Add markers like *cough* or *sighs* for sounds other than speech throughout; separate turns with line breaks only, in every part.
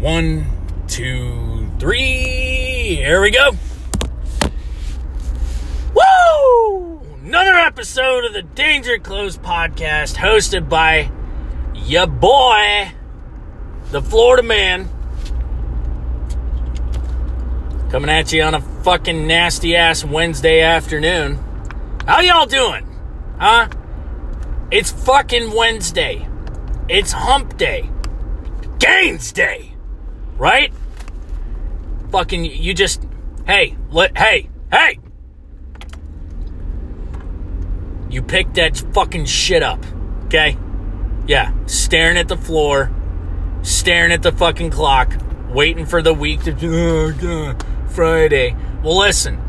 One, two, three. Here we go. Woo! Another episode of the Danger Close podcast hosted by ya boy, the Florida man. Coming at you on a fucking nasty ass Wednesday afternoon. How y'all doing? Huh? It's fucking Wednesday. It's hump day. Gains day. Right? Fucking you just hey, let hey, hey. You pick that fucking shit up. Okay? Yeah, staring at the floor, staring at the fucking clock, waiting for the week to oh, God, Friday. Well, listen.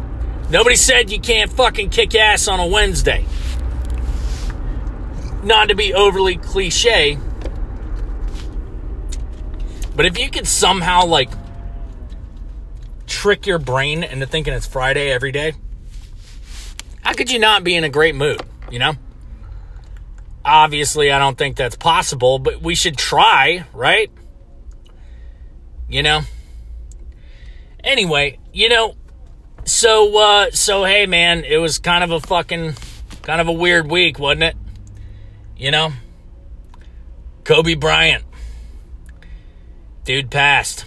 Nobody said you can't fucking kick ass on a Wednesday. Not to be overly cliche, but if you could somehow like trick your brain into thinking it's Friday every day, how could you not be in a great mood, you know? Obviously, I don't think that's possible, but we should try, right? You know? Anyway, you know, so uh so hey man, it was kind of a fucking kind of a weird week, wasn't it? You know? Kobe Bryant. Dude passed.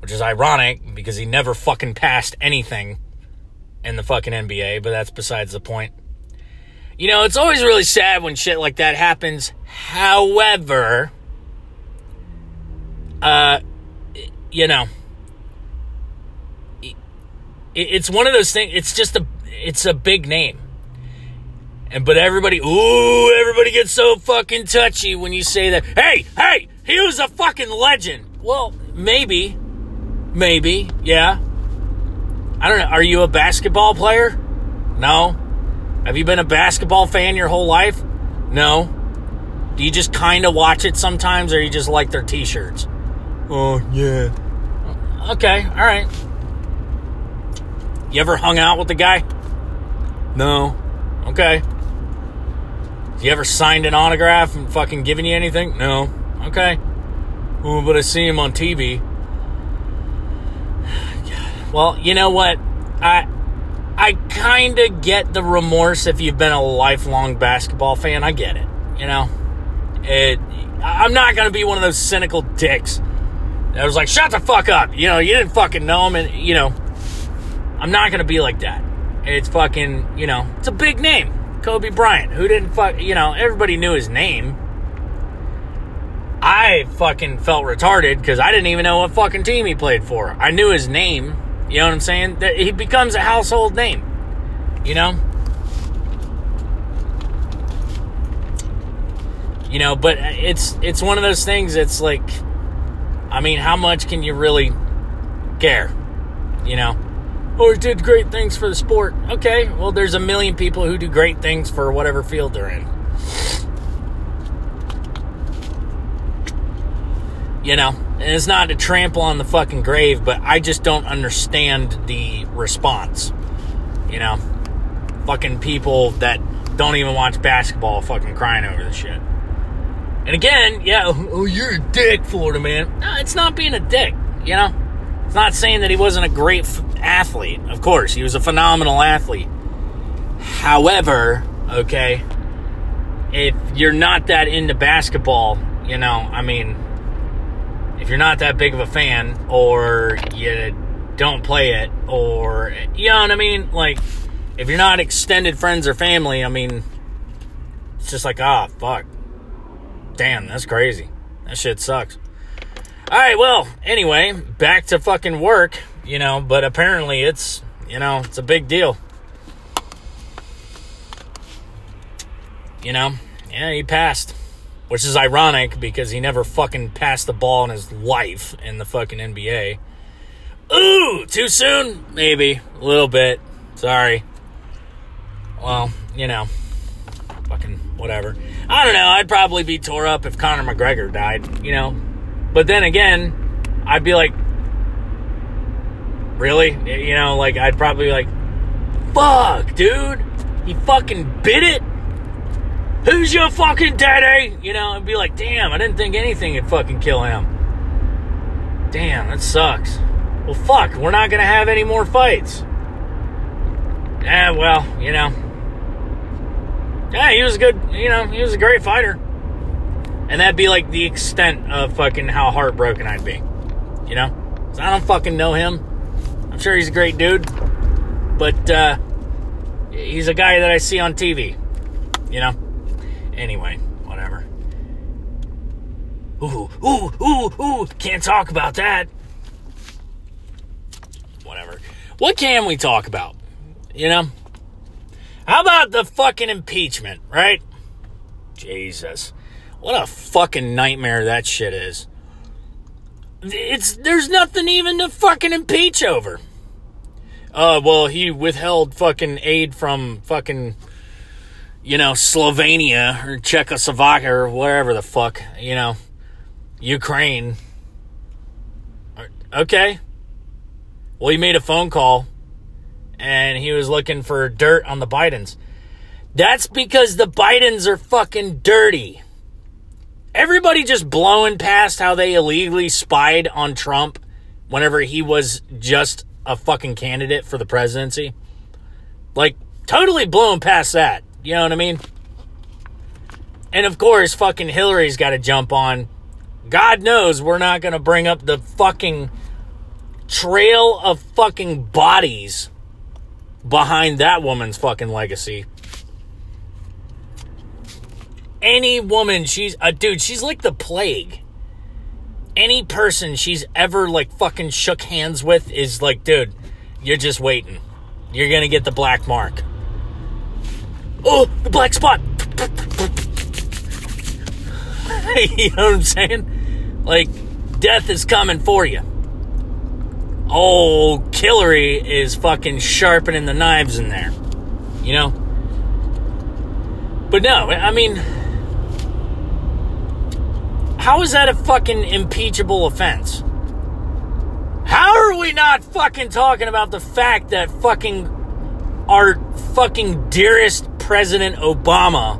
Which is ironic because he never fucking passed anything in the fucking NBA, but that's besides the point. You know, it's always really sad when shit like that happens. However, uh, you know, it's one of those things. It's just a, it's a big name, and but everybody, ooh, everybody gets so fucking touchy when you say that. Hey, hey, he was a fucking legend. Well, maybe, maybe, yeah. I don't know. Are you a basketball player? No. Have you been a basketball fan your whole life? No. Do you just kind of watch it sometimes, or you just like their T-shirts? Oh yeah. Okay, all right. You ever hung out with the guy? No. Okay. You ever signed an autograph and fucking given you anything? No. Okay. Oh, but I see him on TV. *sighs* Well, you know what? I I kind of get the remorse if you've been a lifelong basketball fan. I get it. You know, it. I'm not gonna be one of those cynical dicks. I was like, shut the fuck up. You know, you didn't fucking know him, and you know, I'm not gonna be like that. It's fucking, you know, it's a big name, Kobe Bryant. Who didn't fuck? You know, everybody knew his name. I fucking felt retarded because I didn't even know what fucking team he played for. I knew his name. You know what I'm saying? That he becomes a household name. You know? You know, but it's it's one of those things it's like I mean, how much can you really care? You know? He did great things for the sport. Okay, well there's a million people who do great things for whatever field they're in. You know, and it's not to trample on the fucking grave, but I just don't understand the response. You know, fucking people that don't even watch basketball fucking crying over the shit. And again, yeah, oh, you're a dick, Florida man. No, it's not being a dick, you know? It's not saying that he wasn't a great athlete. Of course, he was a phenomenal athlete. However, okay, if you're not that into basketball, you know, I mean, if you're not that big of a fan or you don't play it or you know what I mean like if you're not extended friends or family I mean it's just like ah fuck damn that's crazy that shit sucks all right well anyway back to fucking work you know but apparently it's you know it's a big deal you know yeah he passed which is ironic because he never fucking passed the ball in his life in the fucking NBA. Ooh, too soon? Maybe. A little bit. Sorry. Well, you know, fucking whatever. I don't know. I'd probably be tore up if Conor McGregor died, you know. But then again, I'd be like, really? You know, like, I'd probably be like, fuck, dude. He fucking bit it? Who's your fucking daddy? You know, and be like, damn, I didn't think anything would fucking kill him. damn, that sucks. Well, fuck, we're not gonna have any more fights. Yeah, well, you know. Yeah, he was a good, you know, he was a great fighter. And that'd be like the extent of fucking how heartbroken I'd be. You know? I don't fucking know him. I'm sure he's a great dude. But, uh, he's a guy that I see on TV. You know? Anyway, whatever. Ooh, ooh, ooh, ooh. Can't talk about that. Whatever. What can we talk about? You know? How about the fucking impeachment, right? Jesus. What a fucking nightmare that shit is. It's there's nothing even to fucking impeach over. Uh well, he withheld fucking aid from fucking you know, Slovenia or Czechoslovakia or whatever the fuck, you know, Ukraine. Okay. Well, he made a phone call and he was looking for dirt on the Bidens. That's because the Bidens are fucking dirty. Everybody just blowing past how they illegally spied on Trump whenever he was just a fucking candidate for the presidency. Like, totally blowing past that. You know what I mean? And of course, fucking Hillary's got to jump on. God knows we're not going to bring up the fucking trail of fucking bodies behind that woman's fucking legacy. Any woman, she's a dude, she's like the plague. Any person she's ever like fucking shook hands with is like, dude, you're just waiting. You're gonna get the black mark. Oh, the black spot. *laughs* you know what I'm saying? Like, death is coming for you. Oh, Hillary is fucking sharpening the knives in there. You know? But no, I mean, how is that a fucking impeachable offense? How are we not fucking talking about the fact that fucking our fucking dearest President Obama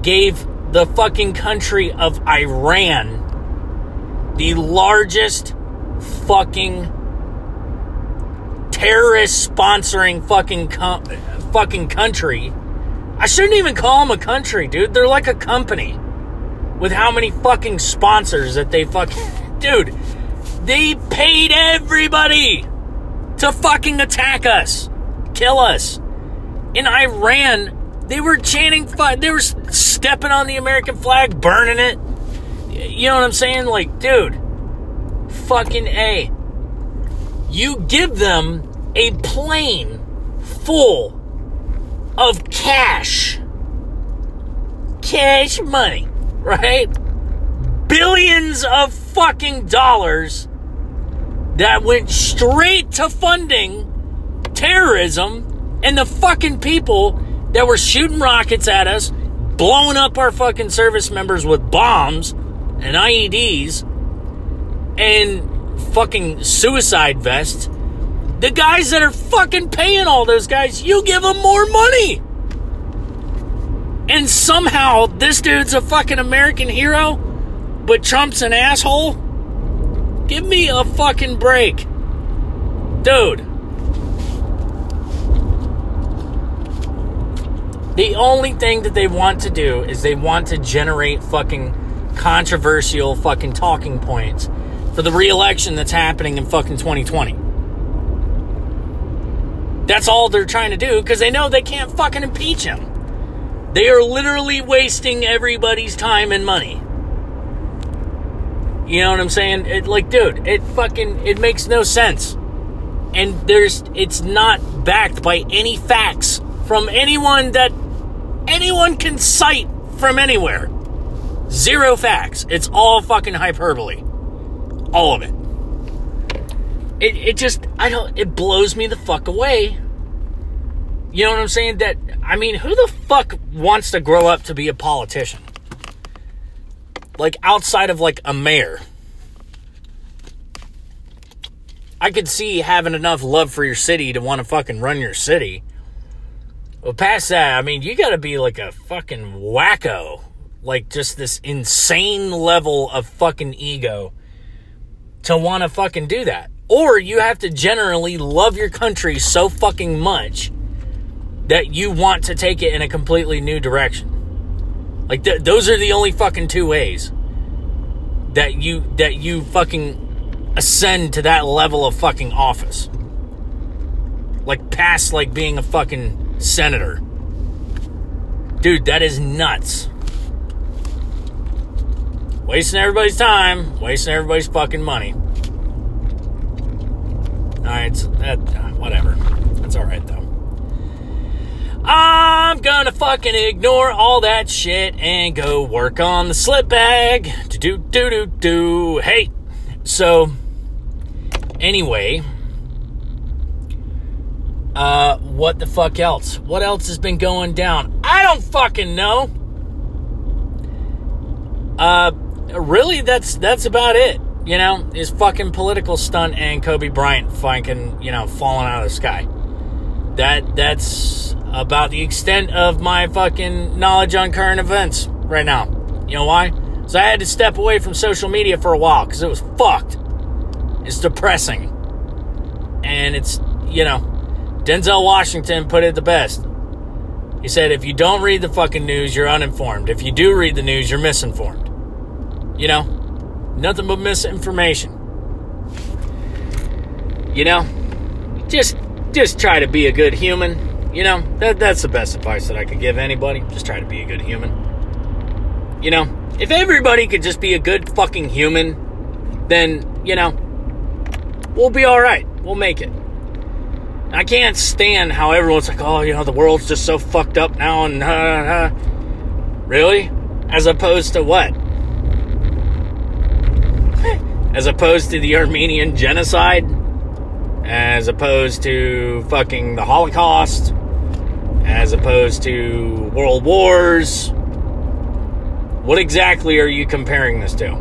gave the fucking country of Iran the largest fucking terrorist sponsoring fucking com- fucking country. I shouldn't even call them a country, dude. They're like a company with how many fucking sponsors that they fucking dude. They paid everybody to fucking attack us, kill us. In Iran, they were chanting, they were stepping on the American flag, burning it. You know what I'm saying? Like, dude, fucking A. You give them a plane full of cash. Cash money, right? Billions of fucking dollars that went straight to funding terrorism and the fucking people that were shooting rockets at us, blowing up our fucking service members with bombs and IEDs and fucking suicide vests the guys that are fucking paying all those guys, you give them more money. And somehow this dude's a fucking American hero, but Trump's an asshole? Give me a fucking break. Dude. The only thing that they want to do is they want to generate fucking controversial fucking talking points for the re-election that's happening in fucking 2020. That's all they're trying to do because they know they can't fucking impeach him. They are literally wasting everybody's time and money. You know what I'm saying? It, like, dude, it fucking it makes no sense. And there's it's not backed by any facts from anyone that anyone can cite from anywhere. Zero facts. It's all fucking hyperbole. All of it it, it just I don't it blows me the fuck away. You know what I'm saying? That I mean, who the fuck wants to grow up to be a politician? Like outside of like a mayor. I could see having enough love for your city to want to fucking run your city. But past that, I mean, you got to be like a fucking wacko. Like just this insane level of fucking ego to want to fucking do that. Or you have to generally love your country so fucking much that you want to take it in a completely new direction. Like th- those are the only fucking two ways that you that you fucking ascend to that level of fucking office. Like past like being a fucking senator. Dude, that is nuts. Wasting everybody's time, wasting everybody's fucking money. Alright, so that, uh, whatever. That's alright though. I'm gonna fucking ignore all that shit and go work on the slip bag. Do do do do do. Hey, so anyway, uh, what the fuck else? What else has been going down? I don't fucking know. Uh, really, that's that's about it. You know, his fucking political stunt and Kobe Bryant fucking you know falling out of the sky. That that's about the extent of my fucking knowledge on current events right now. You know why? So I had to step away from social media for a while because it was fucked. It's depressing, and it's you know, Denzel Washington put it the best. He said, if you don't read the fucking news, you're uninformed. If you do read the news, you're misinformed. You know, nothing but misinformation. You know, just just try to be a good human. You know, that that's the best advice that I could give anybody. Just try to be a good human. You know, if everybody could just be a good fucking human, then, you know, we'll be all right. We'll make it. I can't stand how everyone's like, oh, you know, the world's just so fucked up now and uh, uh. really? As opposed to what? *laughs* As opposed to the Armenian genocide? As opposed to fucking the Holocaust? As opposed to world wars? What exactly are you comparing this to?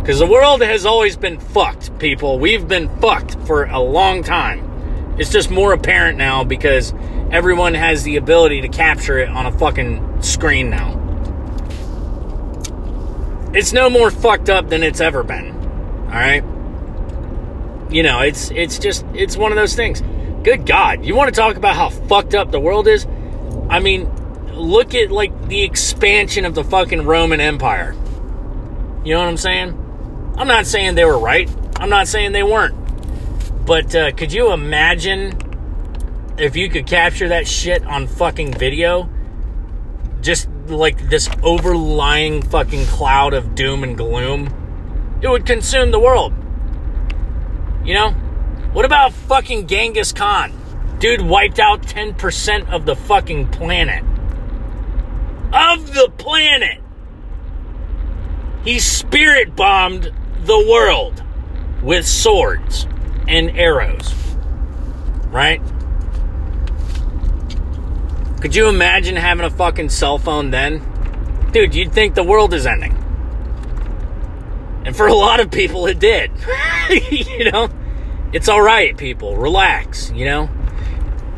Because the world has always been fucked, people. We've been fucked for a long time. It's just more apparent now because everyone has the ability to capture it on a fucking screen now. It's no more fucked up than it's ever been. All right? You know, it's it's just it's one of those things. Good god, you want to talk about how fucked up the world is? I mean, look at like the expansion of the fucking Roman Empire. You know what I'm saying? I'm not saying they were right. I'm not saying they weren't. But uh, could you imagine if you could capture that shit on fucking video? Just like this overlying fucking cloud of doom and gloom. It would consume the world. You know? What about fucking Genghis Khan? Dude wiped out 10% of the fucking planet. Of the planet! He spirit bombed the world with swords and arrows. Right? Could you imagine having a fucking cell phone then? Dude, you'd think the world is ending. And for a lot of people, it did. *laughs* you know? It's alright, people. Relax, you know?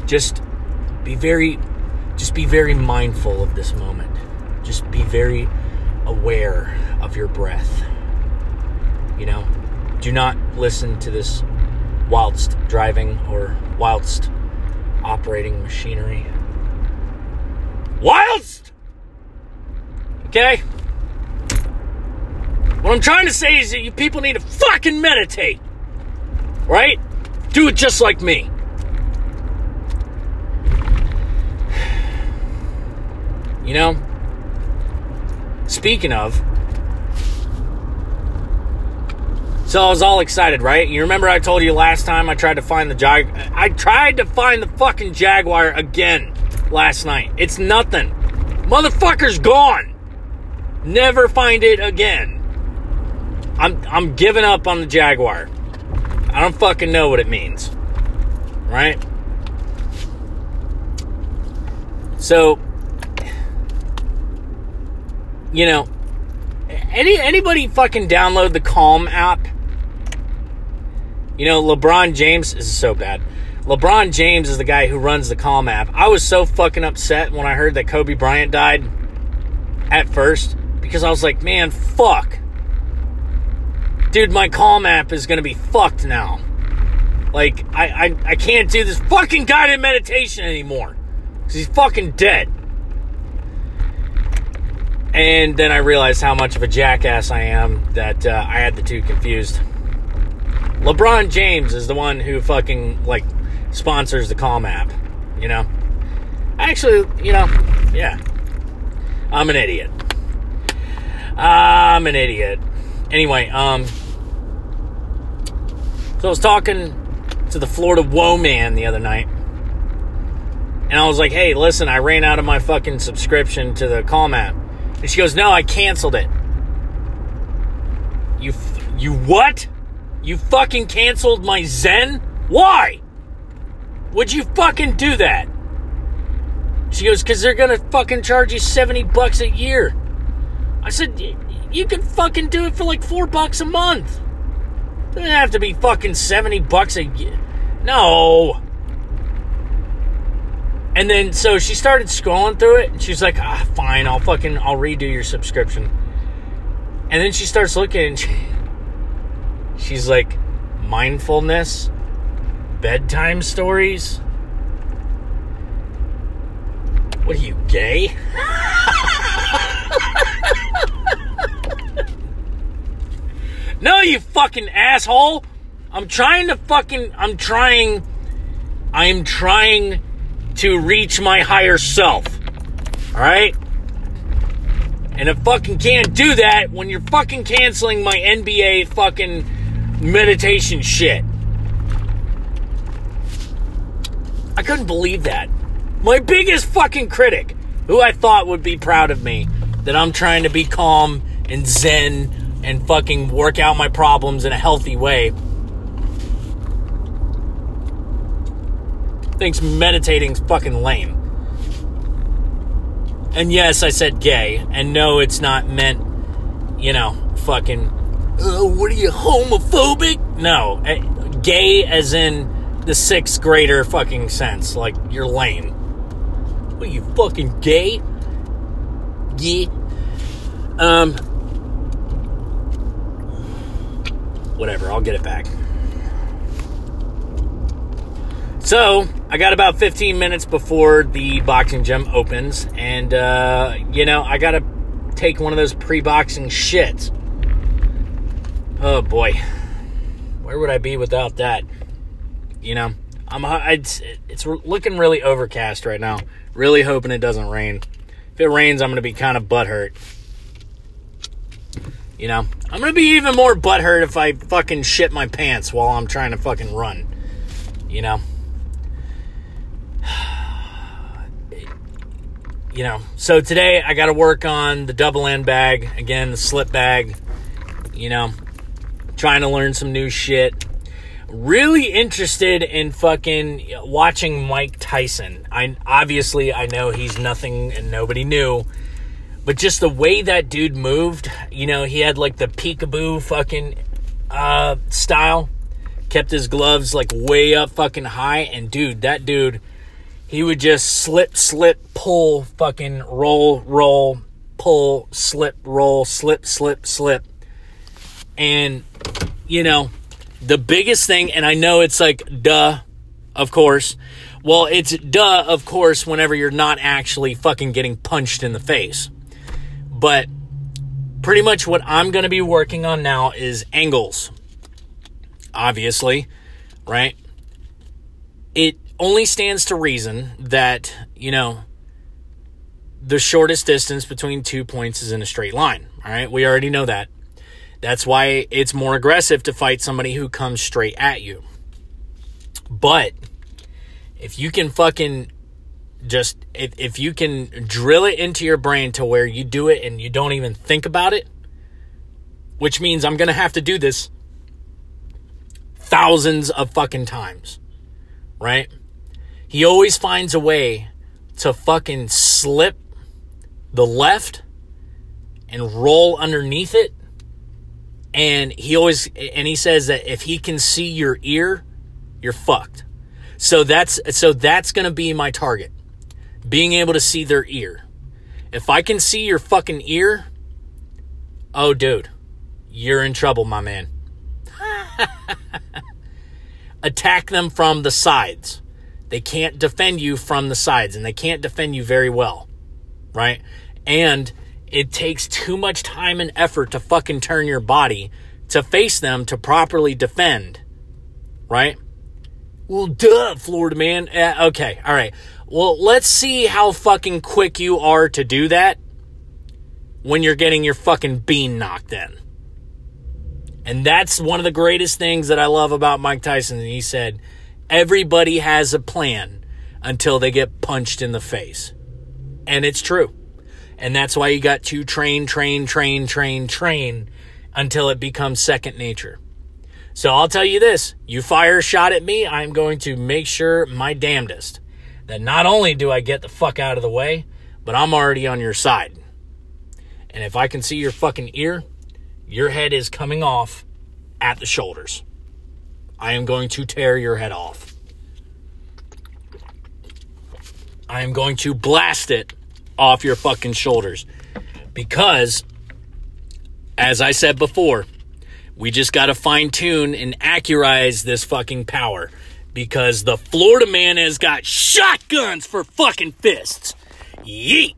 Just be very, just be very mindful of this moment. Just be very aware of your breath. You know? Do not listen to this whilst driving or whilst operating machinery. Whilst! Okay? What I'm trying to say is that you people need to fucking meditate. Right? Do it just like me. You know? Speaking of, So I was all excited, right? You remember I told you last time I tried to find the Jag I tried to find the fucking Jaguar again last night. It's nothing. Motherfucker's gone. Never find it again. I'm I'm giving up on the Jaguar. I don't fucking know what it means. Right? So you know, any anybody fucking download the Calm app? You know, LeBron James is so bad. LeBron James is the guy who runs the Calm app. I was so fucking upset when I heard that Kobe Bryant died at first because I was like, man, fuck. Dude, my Calm app is gonna be fucked now. Like, I, I, I can't do this fucking guided meditation anymore. Because he's fucking dead. And then I realized how much of a jackass I am that uh, I had the two confused. LeBron James is the one who fucking, like, sponsors the Calm app. You know? Actually, you know, yeah. I'm an idiot. I'm an idiot. Anyway, um, so I was talking to the Florida Woe Man the other night. And I was like, hey, listen, I ran out of my fucking subscription to the Calm app. And she goes, no, I canceled it. You, you what? You fucking canceled my Zen? Why? Would you fucking do that? She goes, because they're to fucking charge you 70 bucks a year. I said, you can fucking do it for like four bucks a month. Doesn't have to be fucking 70 bucks a year. No. And then, so she started scrolling through it, and she's like, ah, fine, I'll fucking, I'll redo your subscription. And then she starts looking, she, she's like, mindfulness, bedtime stories. What are you, gay? *laughs* no, you fucking asshole. I'm trying to fucking. I'm trying. I'm trying to reach my higher self. Alright? And I fucking can't do that when you're fucking canceling my NBA fucking meditation shit. I couldn't believe that. My biggest fucking critic, who I thought would be proud of me, that I'm trying to be calm and zen and fucking work out my problems in a healthy way, thinks meditating's fucking lame. And yes, I said gay, and no, it's not meant, you know, fucking, uh, what are you, homophobic? No, eh, gay as in the sixth grader fucking sense. Like, you're lame. What are you, fucking gay? Yeah. Um, whatever, I'll get it back. So, I got about 15 minutes before the boxing gym opens, and, uh, you know, I gotta take one of those pre boxing shits. Oh boy. Where would I be without that? You know, I'm, it's, it's looking really overcast right now. Really hoping it doesn't rain. If it rains, I'm gonna be kind of butthurt. You know, I'm gonna be even more butthurt if I fucking shit my pants while I'm trying to fucking run. You know? you know, so today I got to work on the double end bag, again, the slip bag, you know, trying to learn some new shit. Really interested in fucking watching Mike Tyson. I obviously I know he's nothing and nobody knew, but just the way that dude moved, you know, he had like the peekaboo fucking uh style, kept his gloves like way up fucking high and dude, that dude he would just slip, slip, pull, fucking roll, roll, pull, slip, roll, slip, slip, slip. And, you know, the biggest thing, and I know it's like, duh, of course. Well, it's duh, of course, whenever you're not actually fucking getting punched in the face. But pretty much what I'm going to be working on now is angles. Obviously, right? It only stands to reason that, you know, the shortest distance between two points is in a straight line. All right. We already know that. That's why it's more aggressive to fight somebody who comes straight at you. But if you can fucking just, if, if you can drill it into your brain to where you do it and you don't even think about it, which means I'm to have to do this thousands of fucking times, right? He always finds a way to fucking slip the left and roll underneath it. And he always and he says that if he can see your ear, you're fucked. So that's so that's going to be my target. Being able to see their ear. If I can see your fucking ear, oh dude, you're in trouble, my man. *laughs* Attack them from the sides. They can't defend you from the sides, and they can't defend you very well, right? And it takes too much time and effort to fucking turn your body to face them to properly defend, right? Well, duh, Florida man. Uh, okay, all right. Well, let's see how fucking quick you are to do that when you're getting your fucking bean knocked in. And that's one of the greatest things that I love about Mike Tyson. He said, everybody has a plan until they get punched in the face. And it's true. And that's why you got to train, train, train, train, train until it becomes second nature. So I'll tell you this you fire a shot at me, I'm going to make sure my damnedest that not only do I get the fuck out of the way, but I'm already on your side. And if I can see your fucking ear, your head is coming off at the shoulders. I am going to tear your head off. I am going to blast it off your fucking shoulders. Because, as I said before, we just got to fine tune and accurize this fucking power. Because the Florida man has got shotguns for fucking fists. Yeet.